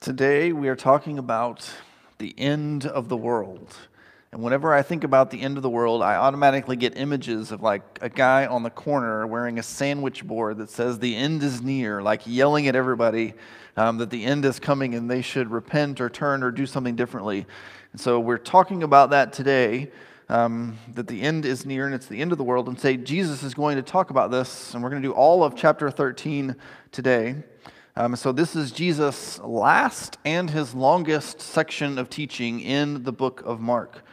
Today we are talking about the end of the world. And whenever I think about the end of the world, I automatically get images of like a guy on the corner wearing a sandwich board that says the end is near, like yelling at everybody um, that the end is coming and they should repent or turn or do something differently. And so we're talking about that today, um, that the end is near and it's the end of the world. And say Jesus is going to talk about this, and we're going to do all of chapter 13 today. Um, so, this is Jesus' last and his longest section of teaching in the book of Mark.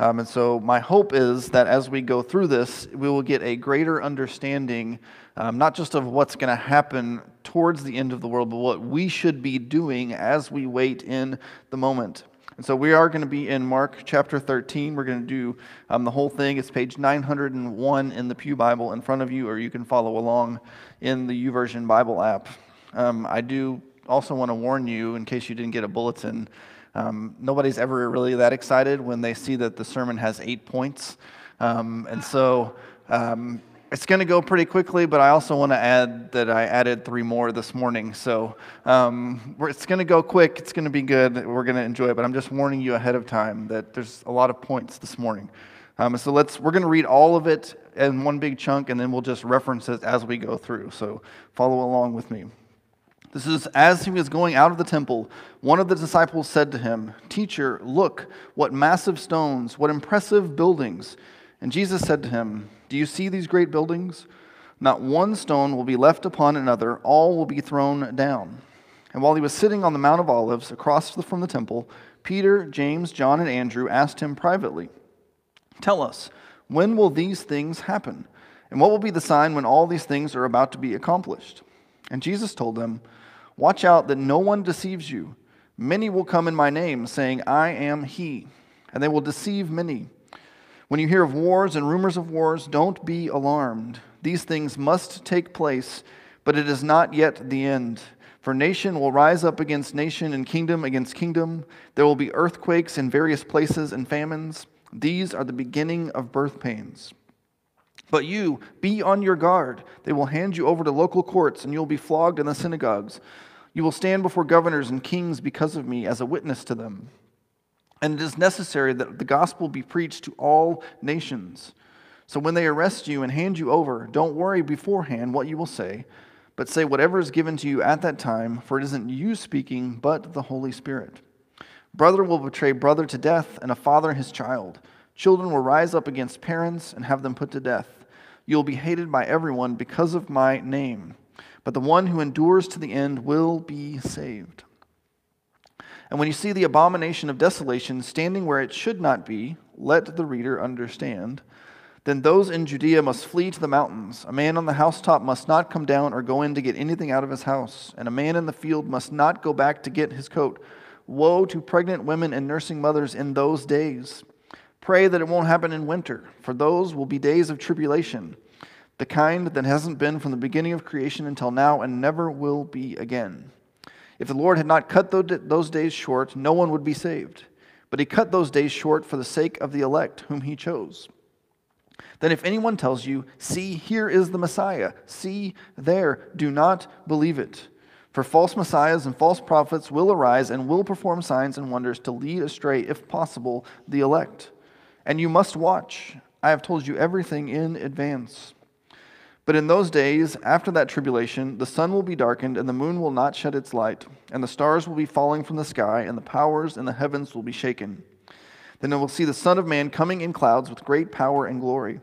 Um, and so, my hope is that as we go through this, we will get a greater understanding, um, not just of what's going to happen towards the end of the world, but what we should be doing as we wait in the moment. And so, we are going to be in Mark chapter 13. We're going to do um, the whole thing. It's page 901 in the Pew Bible in front of you, or you can follow along in the YouVersion Bible app. Um, I do also want to warn you, in case you didn't get a bulletin, um, nobody's ever really that excited when they see that the sermon has eight points. Um, and so um, it's going to go pretty quickly, but I also want to add that I added three more this morning. So um, it's going to go quick. It's going to be good. We're going to enjoy it, but I'm just warning you ahead of time that there's a lot of points this morning. Um, so let's we're going to read all of it in one big chunk, and then we'll just reference it as we go through. So follow along with me. This is as he was going out of the temple, one of the disciples said to him, Teacher, look, what massive stones, what impressive buildings. And Jesus said to him, Do you see these great buildings? Not one stone will be left upon another, all will be thrown down. And while he was sitting on the Mount of Olives across from the temple, Peter, James, John, and Andrew asked him privately, Tell us, when will these things happen? And what will be the sign when all these things are about to be accomplished? And Jesus told them, Watch out that no one deceives you. Many will come in my name, saying, I am he, and they will deceive many. When you hear of wars and rumors of wars, don't be alarmed. These things must take place, but it is not yet the end. For nation will rise up against nation and kingdom against kingdom. There will be earthquakes in various places and famines. These are the beginning of birth pains. But you, be on your guard. They will hand you over to local courts, and you'll be flogged in the synagogues. You will stand before governors and kings because of me as a witness to them. And it is necessary that the gospel be preached to all nations. So when they arrest you and hand you over, don't worry beforehand what you will say, but say whatever is given to you at that time, for it isn't you speaking, but the Holy Spirit. Brother will betray brother to death, and a father his child. Children will rise up against parents and have them put to death. You will be hated by everyone because of my name but the one who endures to the end will be saved. And when you see the abomination of desolation standing where it should not be, let the reader understand. Then those in Judea must flee to the mountains. A man on the housetop must not come down or go in to get anything out of his house, and a man in the field must not go back to get his coat. Woe to pregnant women and nursing mothers in those days. Pray that it won't happen in winter, for those will be days of tribulation the kind that hasn't been from the beginning of creation until now and never will be again. If the Lord had not cut those days short, no one would be saved. But he cut those days short for the sake of the elect, whom he chose. Then, if anyone tells you, See, here is the Messiah, see, there, do not believe it. For false messiahs and false prophets will arise and will perform signs and wonders to lead astray, if possible, the elect. And you must watch. I have told you everything in advance. But in those days, after that tribulation, the sun will be darkened, and the moon will not shed its light, and the stars will be falling from the sky, and the powers in the heavens will be shaken. Then they will see the Son of Man coming in clouds with great power and glory.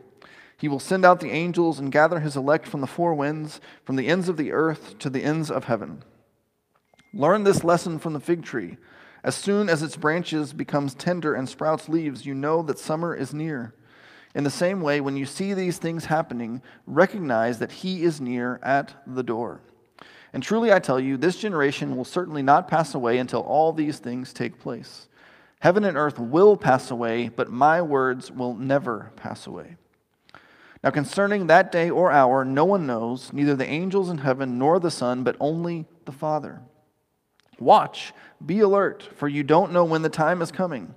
He will send out the angels and gather his elect from the four winds, from the ends of the earth to the ends of heaven. Learn this lesson from the fig tree. As soon as its branches becomes tender and sprouts leaves, you know that summer is near. In the same way, when you see these things happening, recognize that he is near at the door. And truly I tell you, this generation will certainly not pass away until all these things take place. Heaven and earth will pass away, but my words will never pass away. Now, concerning that day or hour, no one knows, neither the angels in heaven nor the Son, but only the Father. Watch, be alert, for you don't know when the time is coming.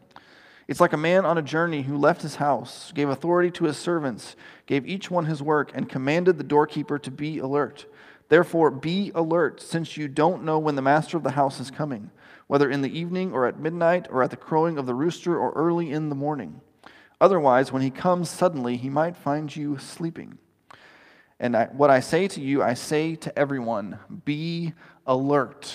It's like a man on a journey who left his house, gave authority to his servants, gave each one his work, and commanded the doorkeeper to be alert. Therefore, be alert, since you don't know when the master of the house is coming, whether in the evening or at midnight or at the crowing of the rooster or early in the morning. Otherwise, when he comes suddenly, he might find you sleeping. And I, what I say to you, I say to everyone be alert.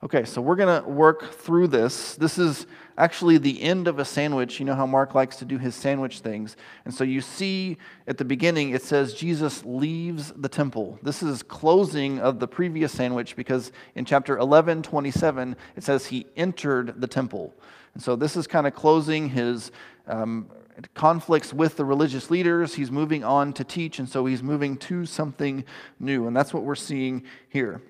Okay, so we're going to work through this. This is actually the end of a sandwich. You know how Mark likes to do his sandwich things. And so you see at the beginning, it says Jesus leaves the temple. This is closing of the previous sandwich because in chapter 11, 27, it says he entered the temple. And so this is kind of closing his um, conflicts with the religious leaders. He's moving on to teach, and so he's moving to something new. And that's what we're seeing here.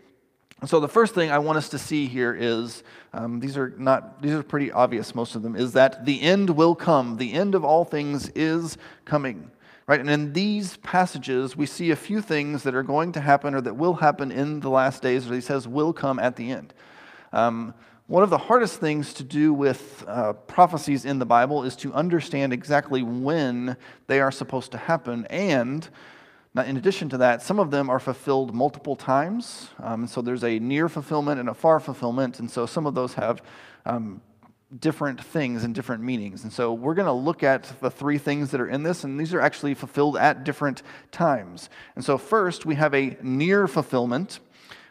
So the first thing I want us to see here is um, these are not these are pretty obvious most of them is that the end will come. The end of all things is coming. Right? And in these passages, we see a few things that are going to happen or that will happen in the last days, or he says will come at the end. Um, one of the hardest things to do with uh, prophecies in the Bible is to understand exactly when they are supposed to happen and now, in addition to that, some of them are fulfilled multiple times. Um, so there's a near fulfillment and a far fulfillment. And so some of those have um, different things and different meanings. And so we're going to look at the three things that are in this, and these are actually fulfilled at different times. And so, first, we have a near fulfillment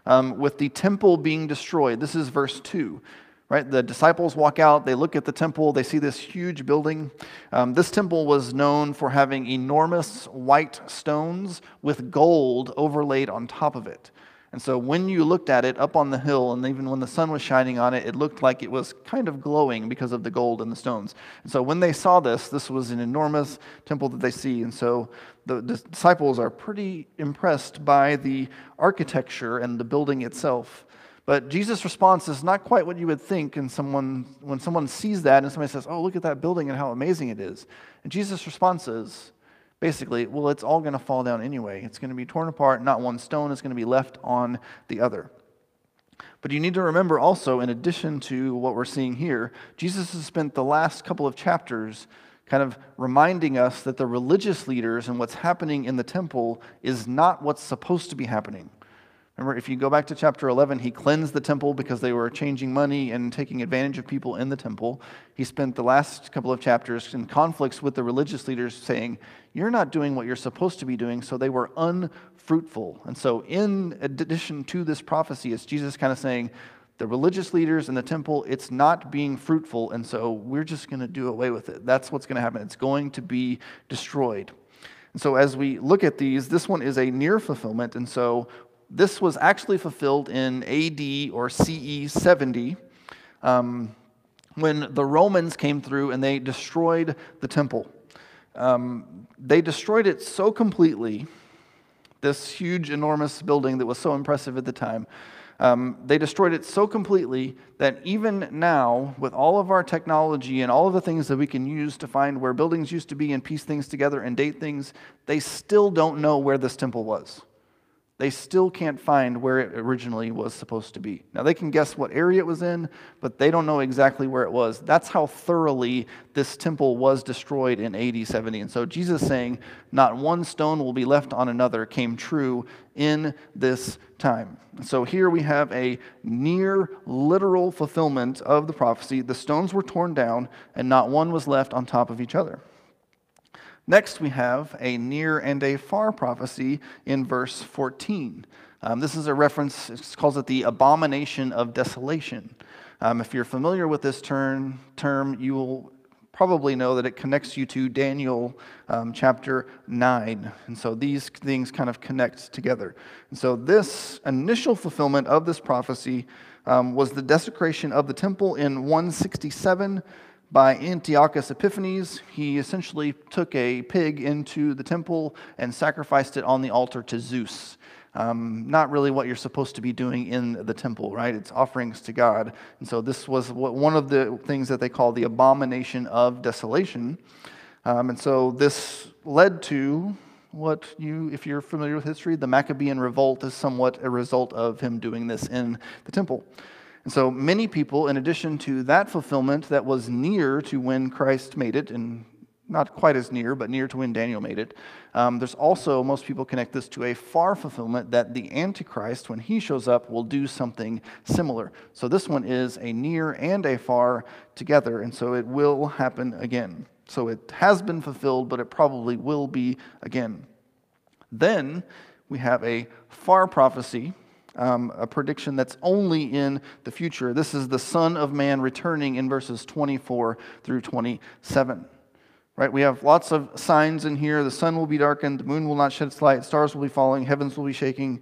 um, with the temple being destroyed. This is verse 2 right? The disciples walk out, they look at the temple, they see this huge building. Um, this temple was known for having enormous white stones with gold overlaid on top of it. And so when you looked at it up on the hill, and even when the sun was shining on it, it looked like it was kind of glowing because of the gold and the stones. And so when they saw this, this was an enormous temple that they see. And so the disciples are pretty impressed by the architecture and the building itself. But Jesus' response is not quite what you would think and someone, when someone sees that and somebody says, Oh, look at that building and how amazing it is. And Jesus' response is basically, Well, it's all going to fall down anyway. It's going to be torn apart. Not one stone is going to be left on the other. But you need to remember also, in addition to what we're seeing here, Jesus has spent the last couple of chapters kind of reminding us that the religious leaders and what's happening in the temple is not what's supposed to be happening. Remember, if you go back to chapter 11, he cleansed the temple because they were changing money and taking advantage of people in the temple. He spent the last couple of chapters in conflicts with the religious leaders saying, You're not doing what you're supposed to be doing, so they were unfruitful. And so, in addition to this prophecy, it's Jesus kind of saying, the religious leaders in the temple, it's not being fruitful, and so we're just going to do away with it. That's what's going to happen. It's going to be destroyed. And so, as we look at these, this one is a near fulfillment. And so, this was actually fulfilled in AD or CE 70 um, when the Romans came through and they destroyed the temple. Um, they destroyed it so completely, this huge, enormous building that was so impressive at the time. Um, they destroyed it so completely that even now, with all of our technology and all of the things that we can use to find where buildings used to be and piece things together and date things, they still don't know where this temple was they still can't find where it originally was supposed to be. Now, they can guess what area it was in, but they don't know exactly where it was. That's how thoroughly this temple was destroyed in AD 70. And so, Jesus saying, Not one stone will be left on another, came true in this time. So, here we have a near literal fulfillment of the prophecy. The stones were torn down, and not one was left on top of each other. Next, we have a near and a far prophecy in verse 14. Um, this is a reference, it calls it the abomination of desolation. Um, if you're familiar with this term, term, you will probably know that it connects you to Daniel um, chapter 9. And so these things kind of connect together. And so this initial fulfillment of this prophecy um, was the desecration of the temple in 167 by Antiochus Epiphanes. He essentially took a pig into the temple and sacrificed it on the altar to Zeus. Um, not really what you're supposed to be doing in the temple, right? It's offerings to God. And so this was one of the things that they call the abomination of desolation. Um, and so this led to what you, if you're familiar with history, the Maccabean revolt is somewhat a result of him doing this in the temple. And so many people, in addition to that fulfillment that was near to when Christ made it and not quite as near, but near to when Daniel made it. Um, there's also, most people connect this to a far fulfillment that the Antichrist, when he shows up, will do something similar. So this one is a near and a far together, and so it will happen again. So it has been fulfilled, but it probably will be again. Then we have a far prophecy um, a prediction that's only in the future. This is the Son of Man returning in verses 24 through 27. Right? We have lots of signs in here. The sun will be darkened, the moon will not shed its light, stars will be falling, heavens will be shaking.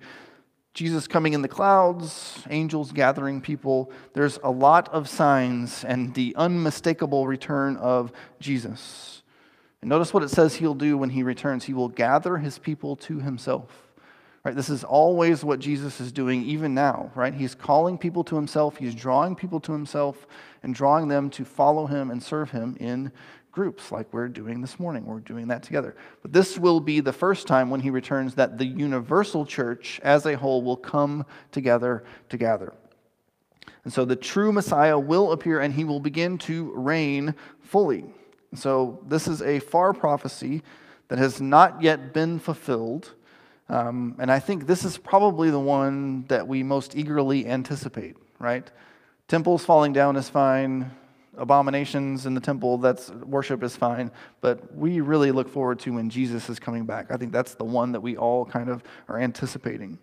Jesus coming in the clouds, angels gathering people. There's a lot of signs and the unmistakable return of Jesus. And notice what it says he'll do when he returns. He will gather his people to himself. Right? This is always what Jesus is doing, even now, right? He's calling people to himself, he's drawing people to himself, and drawing them to follow him and serve him in groups like we're doing this morning. We're doing that together. But this will be the first time when he returns that the universal church as a whole will come together together. And so the true Messiah will appear and he will begin to reign fully. So this is a far prophecy that has not yet been fulfilled um, and I think this is probably the one that we most eagerly anticipate, right? Temples falling down is fine. Abominations in the temple, that's worship is fine. But we really look forward to when Jesus is coming back. I think that's the one that we all kind of are anticipating.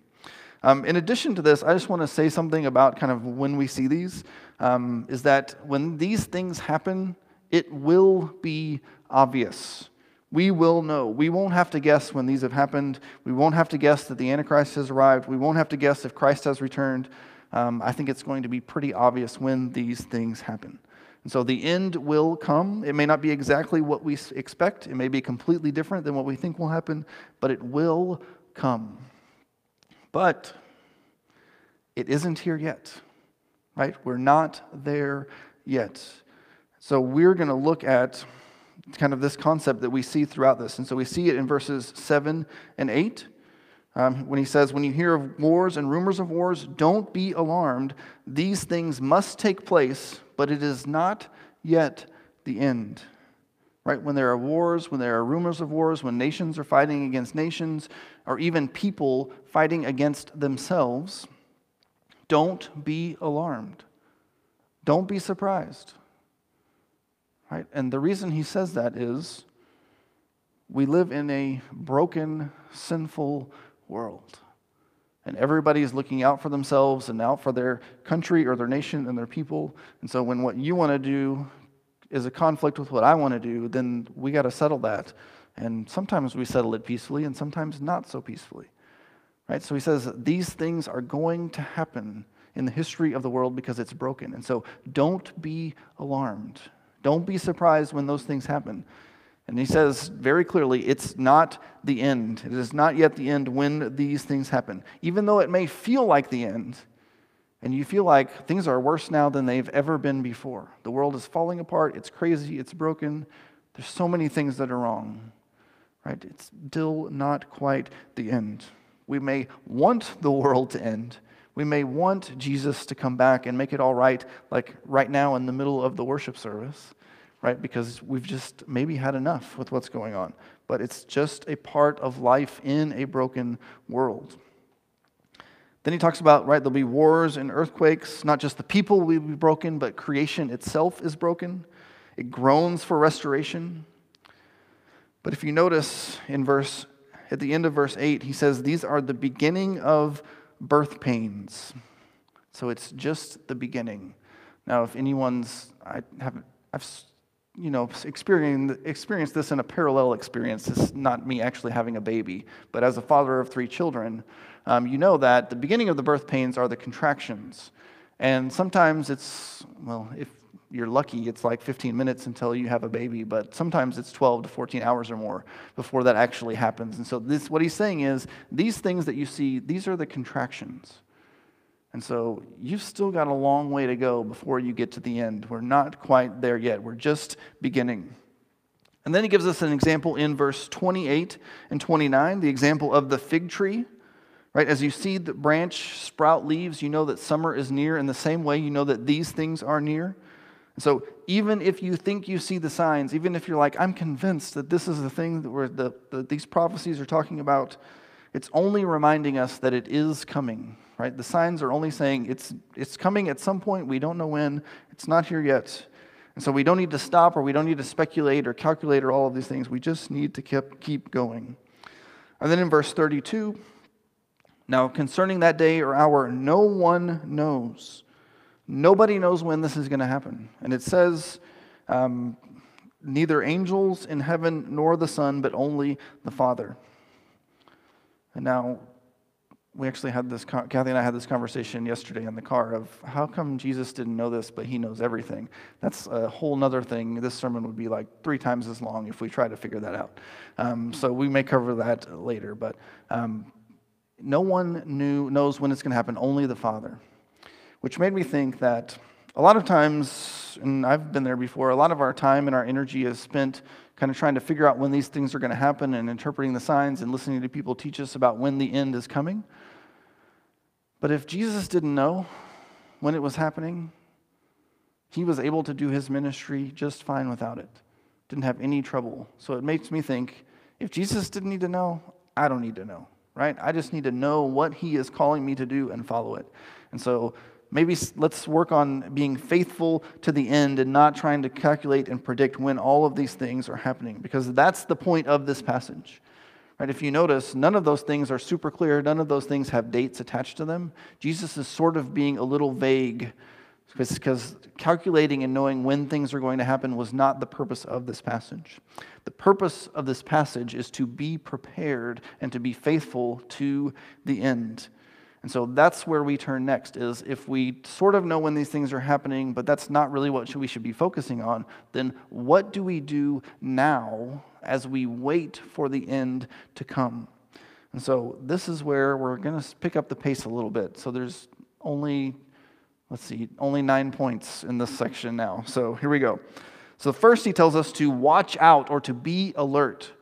Um, in addition to this, I just want to say something about kind of when we see these. Um, is that when these things happen, it will be obvious. We will know. We won't have to guess when these have happened. We won't have to guess that the Antichrist has arrived. We won't have to guess if Christ has returned. Um, I think it's going to be pretty obvious when these things happen. And so the end will come. It may not be exactly what we expect, it may be completely different than what we think will happen, but it will come. But it isn't here yet, right? We're not there yet. So we're going to look at kind of this concept that we see throughout this. And so we see it in verses 7 and 8. Um, when he says, When you hear of wars and rumors of wars, don't be alarmed. These things must take place, but it is not yet the end. Right? When there are wars, when there are rumors of wars, when nations are fighting against nations, or even people fighting against themselves, don't be alarmed. Don't be surprised. Right? And the reason he says that is we live in a broken, sinful world. And everybody is looking out for themselves and out for their country or their nation and their people. And so when what you want to do is a conflict with what I want to do, then we got to settle that. And sometimes we settle it peacefully and sometimes not so peacefully. Right? So he says these things are going to happen in the history of the world because it's broken. And so don't be alarmed. Don't be surprised when those things happen. And he says very clearly, it's not the end. It is not yet the end when these things happen. Even though it may feel like the end, and you feel like things are worse now than they've ever been before. The world is falling apart, it's crazy, it's broken. There's so many things that are wrong. Right? It's still not quite the end. We may want the world to end, we may want Jesus to come back and make it all right, like right now in the middle of the worship service, right? Because we've just maybe had enough with what's going on. But it's just a part of life in a broken world. Then he talks about, right, there'll be wars and earthquakes. Not just the people will be broken, but creation itself is broken. It groans for restoration. But if you notice in verse, at the end of verse 8, he says, These are the beginning of birth pains. So it's just the beginning. Now, if anyone's, I haven't, I've, you know, experienced, experienced this in a parallel experience. It's not me actually having a baby, but as a father of three children, um, you know that the beginning of the birth pains are the contractions. And sometimes it's, well, if you're lucky, it's like 15 minutes until you have a baby, but sometimes it's 12 to 14 hours or more before that actually happens. And so, this, what he's saying is, these things that you see, these are the contractions. And so, you've still got a long way to go before you get to the end. We're not quite there yet, we're just beginning. And then he gives us an example in verse 28 and 29, the example of the fig tree. Right? As you see the branch sprout leaves, you know that summer is near. In the same way, you know that these things are near. So even if you think you see the signs, even if you're like, I'm convinced that this is the thing that we're, the, these prophecies are talking about, it's only reminding us that it is coming, right? The signs are only saying it's, it's coming at some point. We don't know when. It's not here yet. And so we don't need to stop or we don't need to speculate or calculate or all of these things. We just need to keep, keep going. And then in verse 32, now concerning that day or hour, no one knows. Nobody knows when this is going to happen. And it says, um, neither angels in heaven nor the Son, but only the Father. And now, we actually had this, Kathy and I had this conversation yesterday in the car of how come Jesus didn't know this, but he knows everything. That's a whole nother thing. This sermon would be like three times as long if we try to figure that out. Um, so we may cover that later, but um, no one knew, knows when it's going to happen, only the Father. Which made me think that a lot of times, and I've been there before, a lot of our time and our energy is spent kind of trying to figure out when these things are going to happen and interpreting the signs and listening to people teach us about when the end is coming. But if Jesus didn't know when it was happening, he was able to do his ministry just fine without it. Didn't have any trouble. So it makes me think if Jesus didn't need to know, I don't need to know, right? I just need to know what he is calling me to do and follow it. And so Maybe let's work on being faithful to the end and not trying to calculate and predict when all of these things are happening, because that's the point of this passage. Right? If you notice, none of those things are super clear, none of those things have dates attached to them. Jesus is sort of being a little vague because calculating and knowing when things are going to happen was not the purpose of this passage. The purpose of this passage is to be prepared and to be faithful to the end. And so that's where we turn next is if we sort of know when these things are happening, but that's not really what we should be focusing on, then what do we do now as we wait for the end to come? And so this is where we're going to pick up the pace a little bit. So there's only let's see, only 9 points in this section now. So here we go. So first he tells us to watch out or to be alert.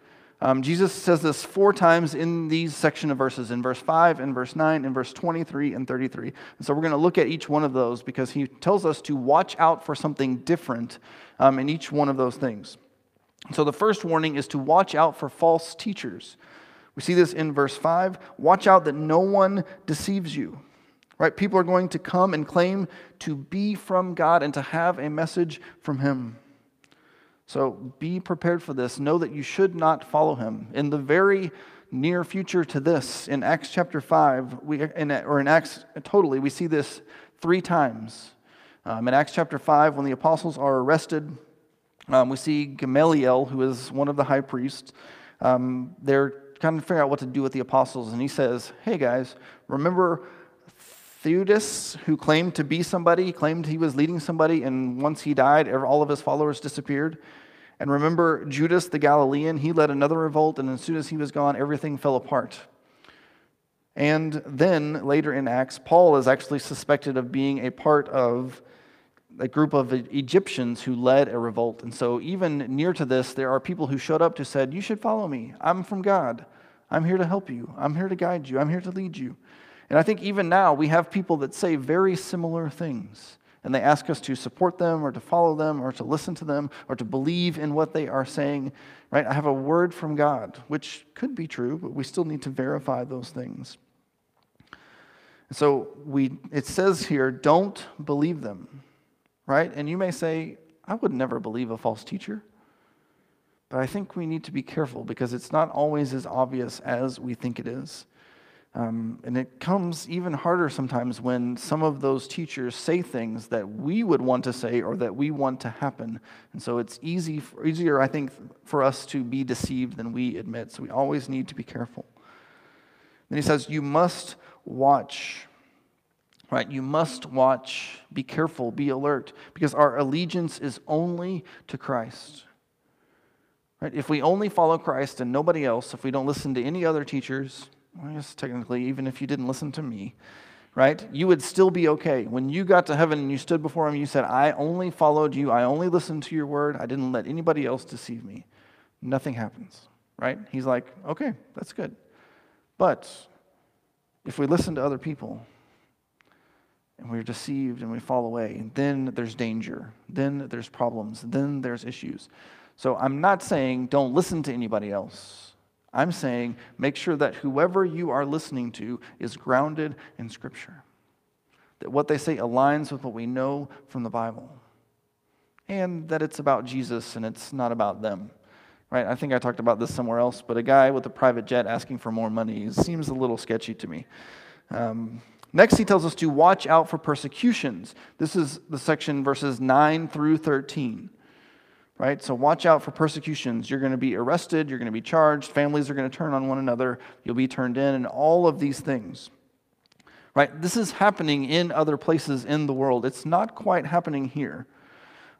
Um, Jesus says this four times in these section of verses in verse 5, in verse 9, in verse 23, and 33. And so we're going to look at each one of those because he tells us to watch out for something different um, in each one of those things. So the first warning is to watch out for false teachers. We see this in verse 5 watch out that no one deceives you. Right? People are going to come and claim to be from God and to have a message from Him. So be prepared for this. Know that you should not follow him. In the very near future to this, in Acts chapter 5, we, in, or in Acts totally, we see this three times. Um, in Acts chapter 5, when the apostles are arrested, um, we see Gamaliel, who is one of the high priests, um, they're kind of figuring out what to do with the apostles. And he says, Hey guys, remember Theudas, who claimed to be somebody, claimed he was leading somebody, and once he died, all of his followers disappeared. And remember Judas the Galilean, he led another revolt, and as soon as he was gone, everything fell apart. And then later in Acts, Paul is actually suspected of being a part of a group of Egyptians who led a revolt. And so, even near to this, there are people who showed up to said, You should follow me. I'm from God. I'm here to help you. I'm here to guide you. I'm here to lead you. And I think even now, we have people that say very similar things and they ask us to support them or to follow them or to listen to them or to believe in what they are saying, right? I have a word from God, which could be true, but we still need to verify those things. So we, it says here, don't believe them, right? And you may say, I would never believe a false teacher. But I think we need to be careful because it's not always as obvious as we think it is. Um, and it comes even harder sometimes when some of those teachers say things that we would want to say or that we want to happen. And so it's easy, for, easier, I think, for us to be deceived than we admit. So we always need to be careful. Then he says, You must watch. Right? You must watch, be careful, be alert, because our allegiance is only to Christ. Right? If we only follow Christ and nobody else, if we don't listen to any other teachers, I guess technically, even if you didn't listen to me, right, you would still be okay. When you got to heaven and you stood before him, you said, I only followed you, I only listened to your word, I didn't let anybody else deceive me. Nothing happens, right? He's like, okay, that's good. But if we listen to other people, and we're deceived and we fall away. Then there's danger. Then there's problems. Then there's issues. So I'm not saying don't listen to anybody else. I'm saying make sure that whoever you are listening to is grounded in Scripture, that what they say aligns with what we know from the Bible, and that it's about Jesus and it's not about them. Right? I think I talked about this somewhere else, but a guy with a private jet asking for more money seems a little sketchy to me. Um, Next, he tells us to watch out for persecutions. This is the section verses 9 through 13. Right? So watch out for persecutions. You're going to be arrested, you're going to be charged, families are going to turn on one another, you'll be turned in, and all of these things. Right? This is happening in other places in the world. It's not quite happening here.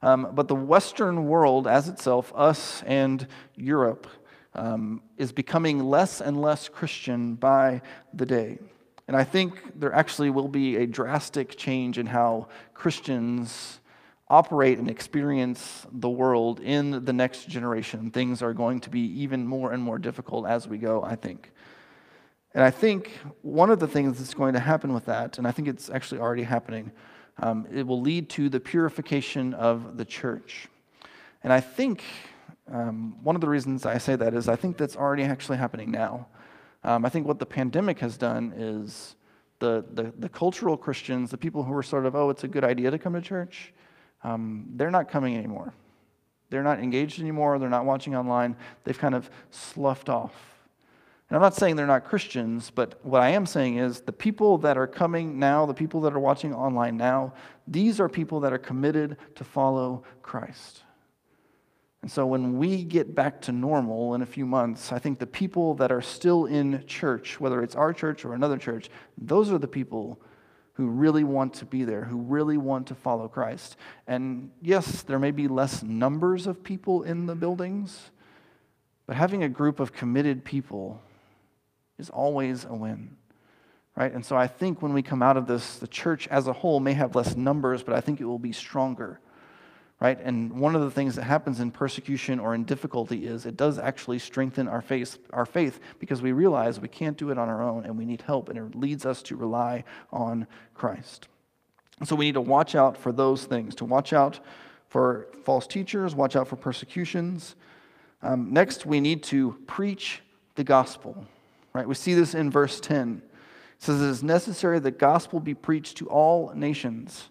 Um, but the Western world, as itself, us and Europe, um, is becoming less and less Christian by the day. And I think there actually will be a drastic change in how Christians operate and experience the world in the next generation. Things are going to be even more and more difficult as we go, I think. And I think one of the things that's going to happen with that, and I think it's actually already happening, um, it will lead to the purification of the church. And I think um, one of the reasons I say that is I think that's already actually happening now. Um, I think what the pandemic has done is the, the, the, cultural Christians, the people who were sort of, oh, it's a good idea to come to church, um, they're not coming anymore. They're not engaged anymore. They're not watching online. They've kind of sloughed off. And I'm not saying they're not Christians, but what I am saying is the people that are coming now, the people that are watching online now, these are people that are committed to follow Christ. And so when we get back to normal in a few months, I think the people that are still in church, whether it's our church or another church, those are the people who really want to be there, who really want to follow Christ. And yes, there may be less numbers of people in the buildings, but having a group of committed people is always a win. Right? And so I think when we come out of this, the church as a whole may have less numbers, but I think it will be stronger right? And one of the things that happens in persecution or in difficulty is it does actually strengthen our faith, our faith because we realize we can't do it on our own and we need help, and it leads us to rely on Christ. So we need to watch out for those things, to watch out for false teachers, watch out for persecutions. Um, next, we need to preach the gospel, right? We see this in verse 10. It says, It is necessary that gospel be preached to all nations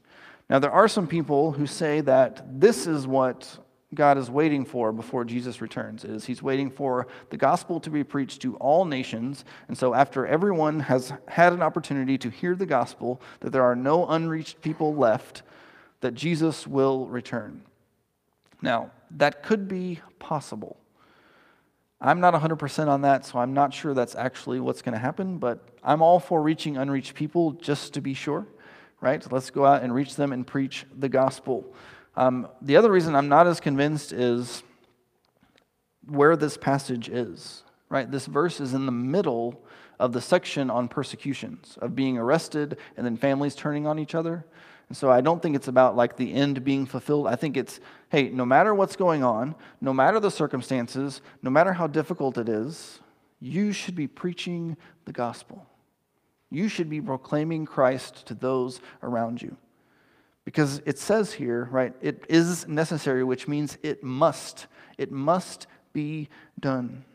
now, there are some people who say that this is what God is waiting for before Jesus returns is he's waiting for the gospel to be preached to all nations and so after everyone has had an opportunity to hear the gospel that there are no unreached people left that Jesus will return. Now, that could be possible. I'm not 100% on that, so I'm not sure that's actually what's going to happen, but I'm all for reaching unreached people just to be sure right? So let's go out and reach them and preach the gospel. Um, the other reason I'm not as convinced is where this passage is, right? This verse is in the middle of the section on persecutions, of being arrested and then families turning on each other. And so I don't think it's about like the end being fulfilled. I think it's, hey, no matter what's going on, no matter the circumstances, no matter how difficult it is, you should be preaching the gospel. You should be proclaiming Christ to those around you. Because it says here, right, it is necessary, which means it must. It must be done.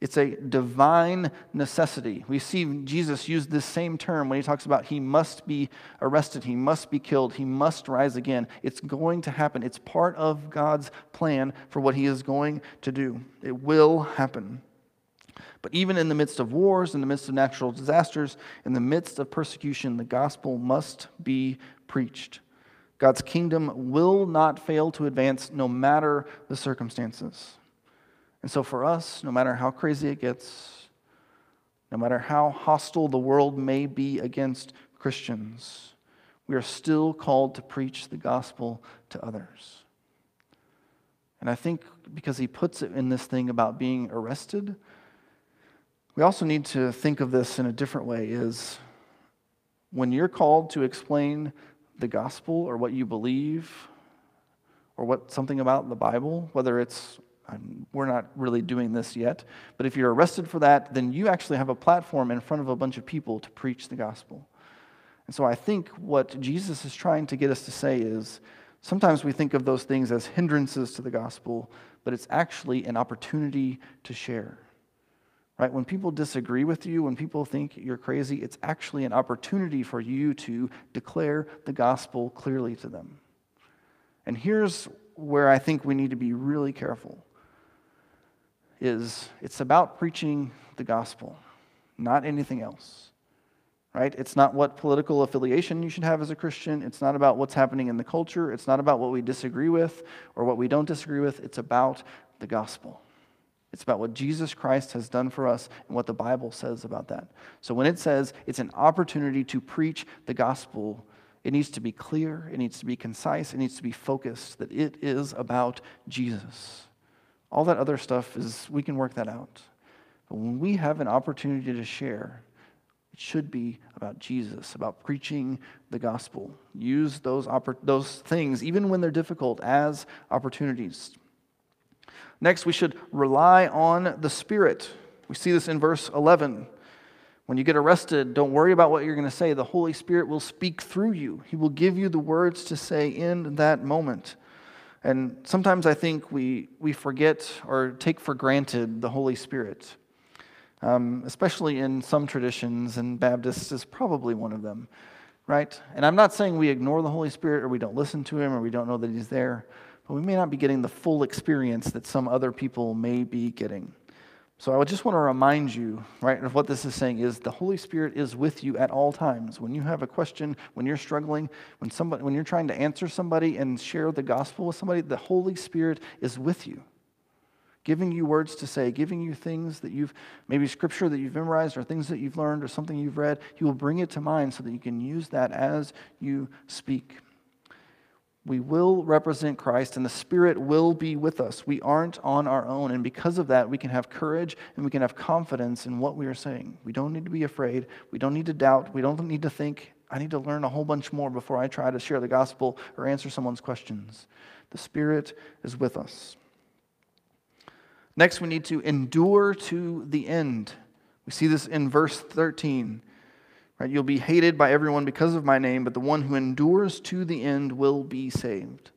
It's a divine necessity. We see Jesus use this same term when he talks about he must be arrested, he must be killed, he must rise again. It's going to happen. It's part of God's plan for what he is going to do. It will happen. But even in the midst of wars, in the midst of natural disasters, in the midst of persecution, the gospel must be preached. God's kingdom will not fail to advance no matter the circumstances. And so, for us, no matter how crazy it gets, no matter how hostile the world may be against Christians, we are still called to preach the gospel to others. And I think because he puts it in this thing about being arrested, we also need to think of this in a different way is when you're called to explain the gospel or what you believe or what something about the Bible, whether it's we're not really doing this yet, but if you're arrested for that, then you actually have a platform in front of a bunch of people to preach the gospel. And so I think what Jesus is trying to get us to say is sometimes we think of those things as hindrances to the gospel, but it's actually an opportunity to share. Right? When people disagree with you, when people think you're crazy, it's actually an opportunity for you to declare the gospel clearly to them. And here's where I think we need to be really careful is it's about preaching the gospel, not anything else. Right? It's not what political affiliation you should have as a Christian. It's not about what's happening in the culture. It's not about what we disagree with or what we don't disagree with. It's about the gospel. It's about what Jesus Christ has done for us and what the Bible says about that. So when it says it's an opportunity to preach the gospel, it needs to be clear, it needs to be concise, it needs to be focused, that it is about Jesus. All that other stuff is, we can work that out. But when we have an opportunity to share, it should be about Jesus, about preaching the gospel. Use those, oppor- those things, even when they're difficult, as opportunities. Next, we should rely on the Spirit. We see this in verse 11. When you get arrested, don't worry about what you're going to say. The Holy Spirit will speak through you, He will give you the words to say in that moment. And sometimes I think we, we forget or take for granted the Holy Spirit, um, especially in some traditions, and Baptists is probably one of them, right? And I'm not saying we ignore the Holy Spirit or we don't listen to Him or we don't know that He's there, but we may not be getting the full experience that some other people may be getting. So I just want to remind you, right, of what this is saying is the Holy Spirit is with you at all times. When you have a question, when you're struggling, when somebody when you're trying to answer somebody and share the gospel with somebody, the Holy Spirit is with you. Giving you words to say, giving you things that you've maybe scripture that you've memorized or things that you've learned or something you've read, he will bring it to mind so that you can use that as you speak. We will represent Christ, and the Spirit will be with us. We aren't on our own. And because of that, we can have courage and we can have confidence in what we are saying. We don't need to be afraid. We don't need to doubt. We don't need to think, I need to learn a whole bunch more before I try to share the gospel or answer someone's questions. The Spirit is with us. Next, we need to endure to the end. We see this in verse 13. You'll be hated by everyone because of my name, but the one who endures to the end will be saved.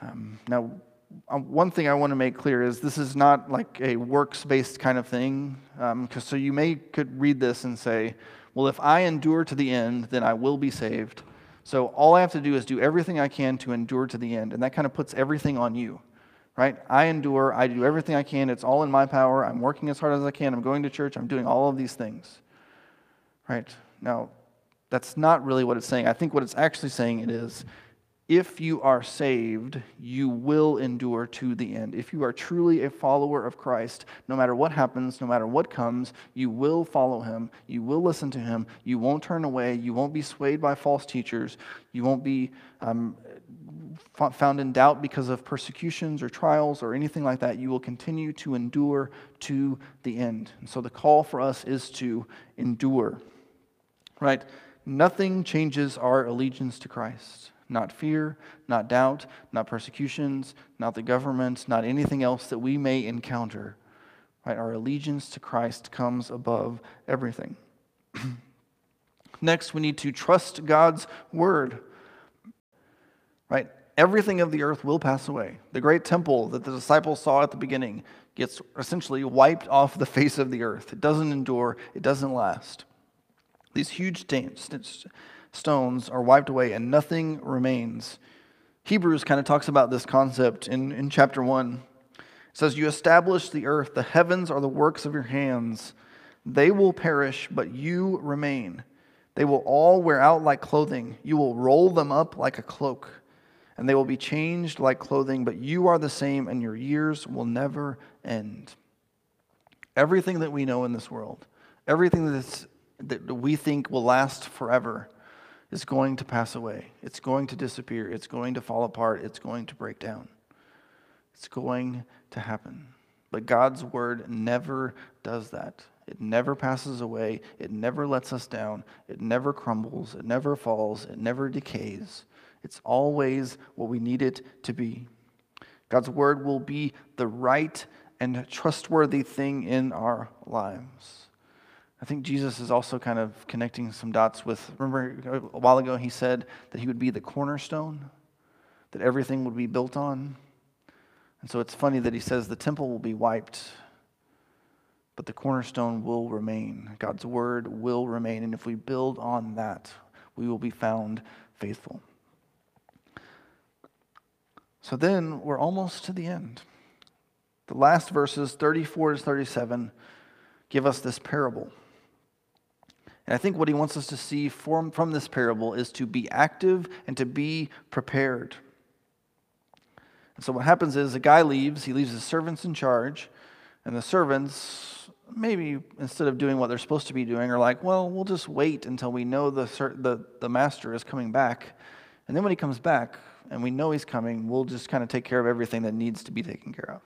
Um, now, um, one thing I want to make clear is this is not like a works based kind of thing. Um, so you may could read this and say, well, if I endure to the end, then I will be saved. So all I have to do is do everything I can to endure to the end. And that kind of puts everything on you, right? I endure, I do everything I can. It's all in my power. I'm working as hard as I can. I'm going to church. I'm doing all of these things, right? Now, that's not really what it's saying. I think what it's actually saying it is if you are saved, you will endure to the end. If you are truly a follower of Christ, no matter what happens, no matter what comes, you will follow him. You will listen to him. You won't turn away. You won't be swayed by false teachers. You won't be um, found in doubt because of persecutions or trials or anything like that. You will continue to endure to the end. And so the call for us is to endure right? Nothing changes our allegiance to Christ. Not fear, not doubt, not persecutions, not the government, not anything else that we may encounter. Right? Our allegiance to Christ comes above everything. Next, we need to trust God's word. Right? Everything of the earth will pass away. The great temple that the disciples saw at the beginning gets essentially wiped off the face of the earth. It doesn't endure, it doesn't last. These huge stones are wiped away and nothing remains. Hebrews kind of talks about this concept in, in chapter 1. It says, You establish the earth, the heavens are the works of your hands. They will perish, but you remain. They will all wear out like clothing. You will roll them up like a cloak, and they will be changed like clothing, but you are the same, and your years will never end. Everything that we know in this world, everything that's that we think will last forever is going to pass away. It's going to disappear. It's going to fall apart. It's going to break down. It's going to happen. But God's word never does that. It never passes away. It never lets us down. It never crumbles. It never falls. It never decays. It's always what we need it to be. God's word will be the right and trustworthy thing in our lives. I think Jesus is also kind of connecting some dots with, remember a while ago he said that he would be the cornerstone, that everything would be built on. And so it's funny that he says the temple will be wiped, but the cornerstone will remain. God's word will remain. And if we build on that, we will be found faithful. So then we're almost to the end. The last verses, 34 to 37, give us this parable. And I think what he wants us to see from, from this parable is to be active and to be prepared. And so what happens is a guy leaves, he leaves his servants in charge, and the servants, maybe instead of doing what they're supposed to be doing, are like, well, we'll just wait until we know the, the, the master is coming back. And then when he comes back, and we know he's coming, we'll just kind of take care of everything that needs to be taken care of.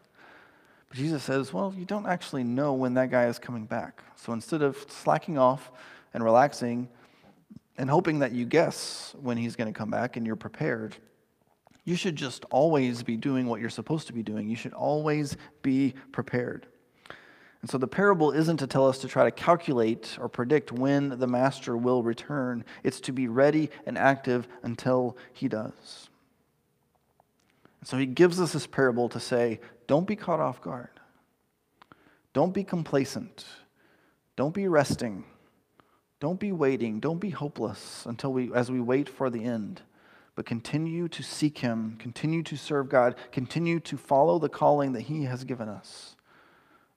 But Jesus says, well, you don't actually know when that guy is coming back. So instead of slacking off and relaxing and hoping that you guess when he's going to come back and you're prepared, you should just always be doing what you're supposed to be doing. You should always be prepared. And so the parable isn't to tell us to try to calculate or predict when the master will return, it's to be ready and active until he does. So he gives us this parable to say, don't be caught off guard. Don't be complacent. Don't be resting. Don't be waiting. Don't be hopeless until we as we wait for the end. But continue to seek him, continue to serve God, continue to follow the calling that he has given us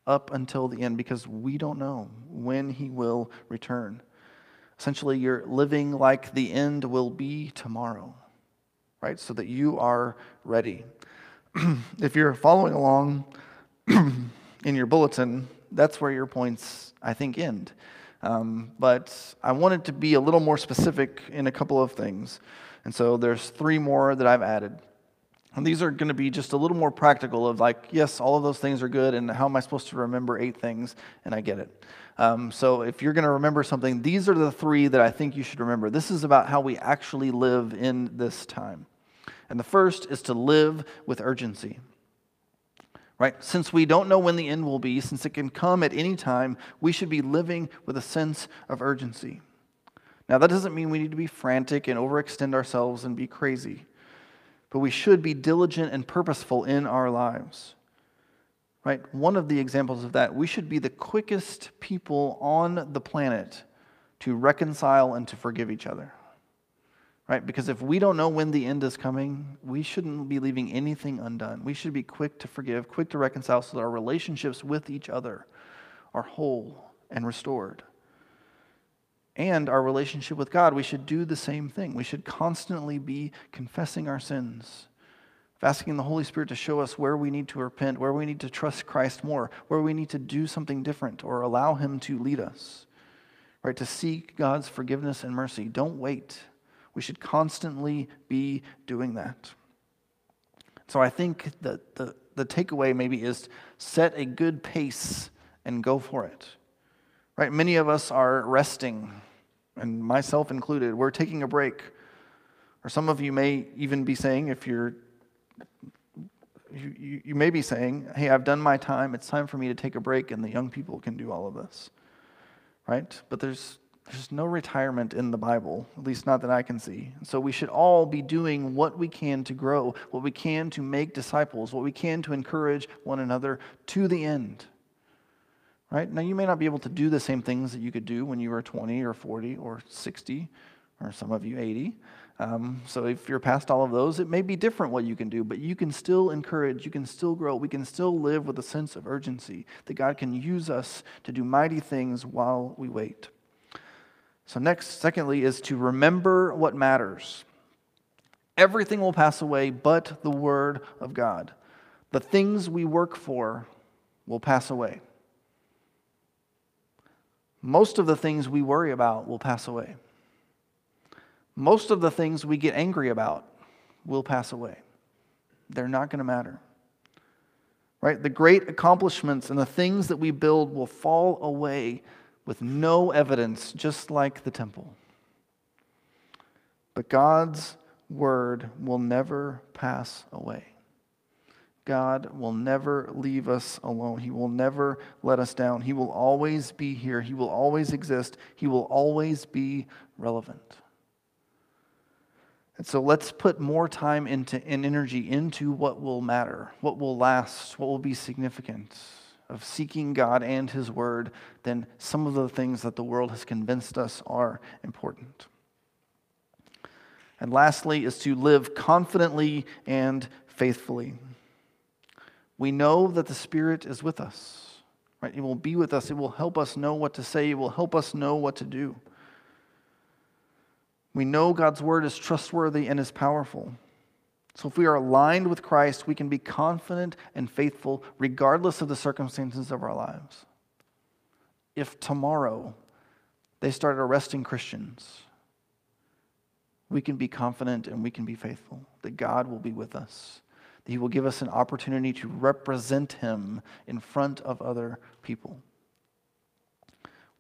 up until the end because we don't know when he will return. Essentially, you're living like the end will be tomorrow right? So that you are ready. if you're following along in your bulletin, that's where your points, I think, end. Um, but I wanted to be a little more specific in a couple of things. And so there's three more that I've added. And these are going to be just a little more practical of like, yes, all of those things are good, and how am I supposed to remember eight things? And I get it. Um, so if you're going to remember something, these are the three that I think you should remember. This is about how we actually live in this time. And the first is to live with urgency. Right? Since we don't know when the end will be, since it can come at any time, we should be living with a sense of urgency. Now, that doesn't mean we need to be frantic and overextend ourselves and be crazy, but we should be diligent and purposeful in our lives. Right? One of the examples of that, we should be the quickest people on the planet to reconcile and to forgive each other right? Because if we don't know when the end is coming, we shouldn't be leaving anything undone. We should be quick to forgive, quick to reconcile so that our relationships with each other are whole and restored. And our relationship with God, we should do the same thing. We should constantly be confessing our sins, asking the Holy Spirit to show us where we need to repent, where we need to trust Christ more, where we need to do something different or allow Him to lead us. Right? To seek God's forgiveness and mercy. Don't wait. We should constantly be doing that. So I think that the, the takeaway maybe is set a good pace and go for it. Right? Many of us are resting, and myself included. We're taking a break. Or some of you may even be saying, if you're you, you, you, may be saying, hey, I've done my time. It's time for me to take a break, and the young people can do all of this. Right? But there's there's no retirement in the Bible, at least not that I can see. So we should all be doing what we can to grow, what we can to make disciples, what we can to encourage one another to the end. Right? Now, you may not be able to do the same things that you could do when you were 20 or 40 or 60, or some of you 80. Um, so if you're past all of those, it may be different what you can do, but you can still encourage, you can still grow, we can still live with a sense of urgency that God can use us to do mighty things while we wait. So, next, secondly, is to remember what matters. Everything will pass away but the Word of God. The things we work for will pass away. Most of the things we worry about will pass away. Most of the things we get angry about will pass away. They're not going to matter. Right? The great accomplishments and the things that we build will fall away with no evidence, just like the temple. But God's word will never pass away. God will never leave us alone. He will never let us down. He will always be here. He will always exist. He will always be relevant. And so let's put more time into, and energy into what will matter, what will last, what will be significant of seeking God and His Word than some of the things that the world has convinced us are important. And lastly, is to live confidently and faithfully. We know that the Spirit is with us, right? It will be with us, it will help us know what to say, it will help us know what to do. We know God's word is trustworthy and is powerful. So if we are aligned with Christ, we can be confident and faithful regardless of the circumstances of our lives. If tomorrow they start arresting Christians, we can be confident and we can be faithful that God will be with us, that He will give us an opportunity to represent Him in front of other people.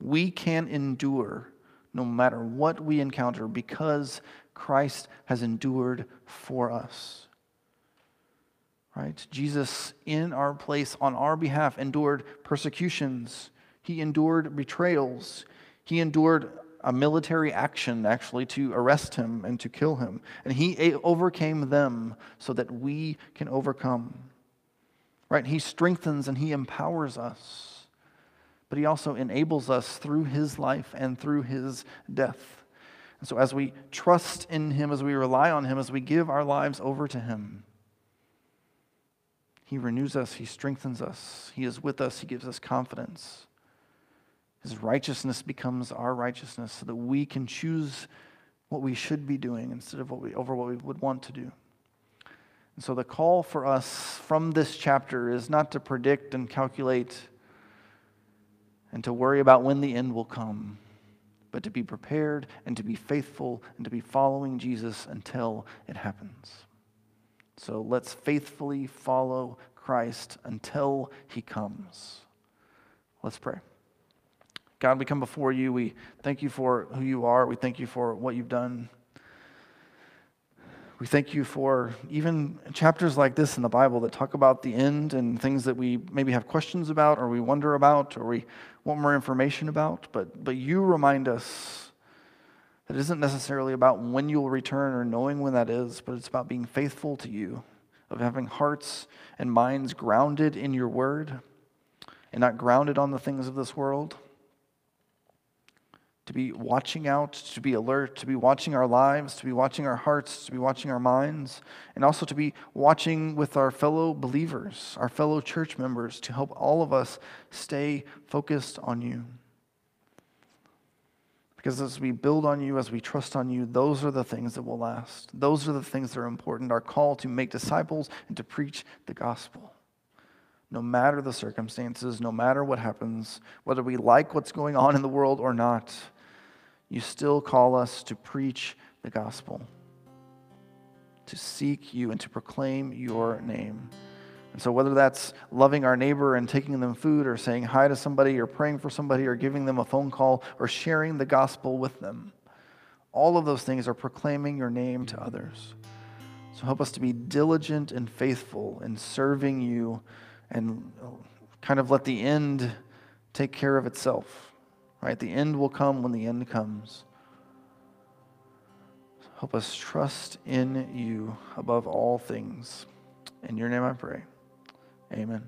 We can endure no matter what we encounter because Christ has endured for us. Right? Jesus, in our place, on our behalf, endured persecutions. He endured betrayals. He endured a military action, actually, to arrest him and to kill him. And he overcame them so that we can overcome. Right? He strengthens and he empowers us but he also enables us through his life and through his death. And so, as we trust in him, as we rely on him, as we give our lives over to him, he renews us, he strengthens us, he is with us, he gives us confidence. His righteousness becomes our righteousness so that we can choose what we should be doing instead of what we, over what we would want to do. And so the call for us from this chapter is not to predict and calculate and to worry about when the end will come, but to be prepared and to be faithful and to be following Jesus until it happens. So let's faithfully follow Christ until he comes. Let's pray. God, we come before you. We thank you for who you are. We thank you for what you've done. We thank you for even chapters like this in the Bible that talk about the end and things that we maybe have questions about or we wonder about or we want more information about. But, but you remind us that it isn't necessarily about when you'll return or knowing when that is, but it's about being faithful to you, of having hearts and minds grounded in your word and not grounded on the things of this world to be watching out, to be alert, to be watching our lives, to be watching our hearts, to be watching our minds, and also to be watching with our fellow believers, our fellow church members, to help all of us stay focused on you. Because as we build on you, as we trust on you, those are the things that will last. Those are the things that are important. Our call to make disciples and to preach the gospel. No matter the circumstances, no matter what happens, whether we like what's going on in the world or not, you still call us to preach the gospel, to seek you and to proclaim your name. And so, whether that's loving our neighbor and taking them food, or saying hi to somebody, or praying for somebody, or giving them a phone call, or sharing the gospel with them, all of those things are proclaiming your name to others. So, help us to be diligent and faithful in serving you and kind of let the end take care of itself. Right? The end will come when the end comes. Help us trust in you above all things. In your name I pray. Amen.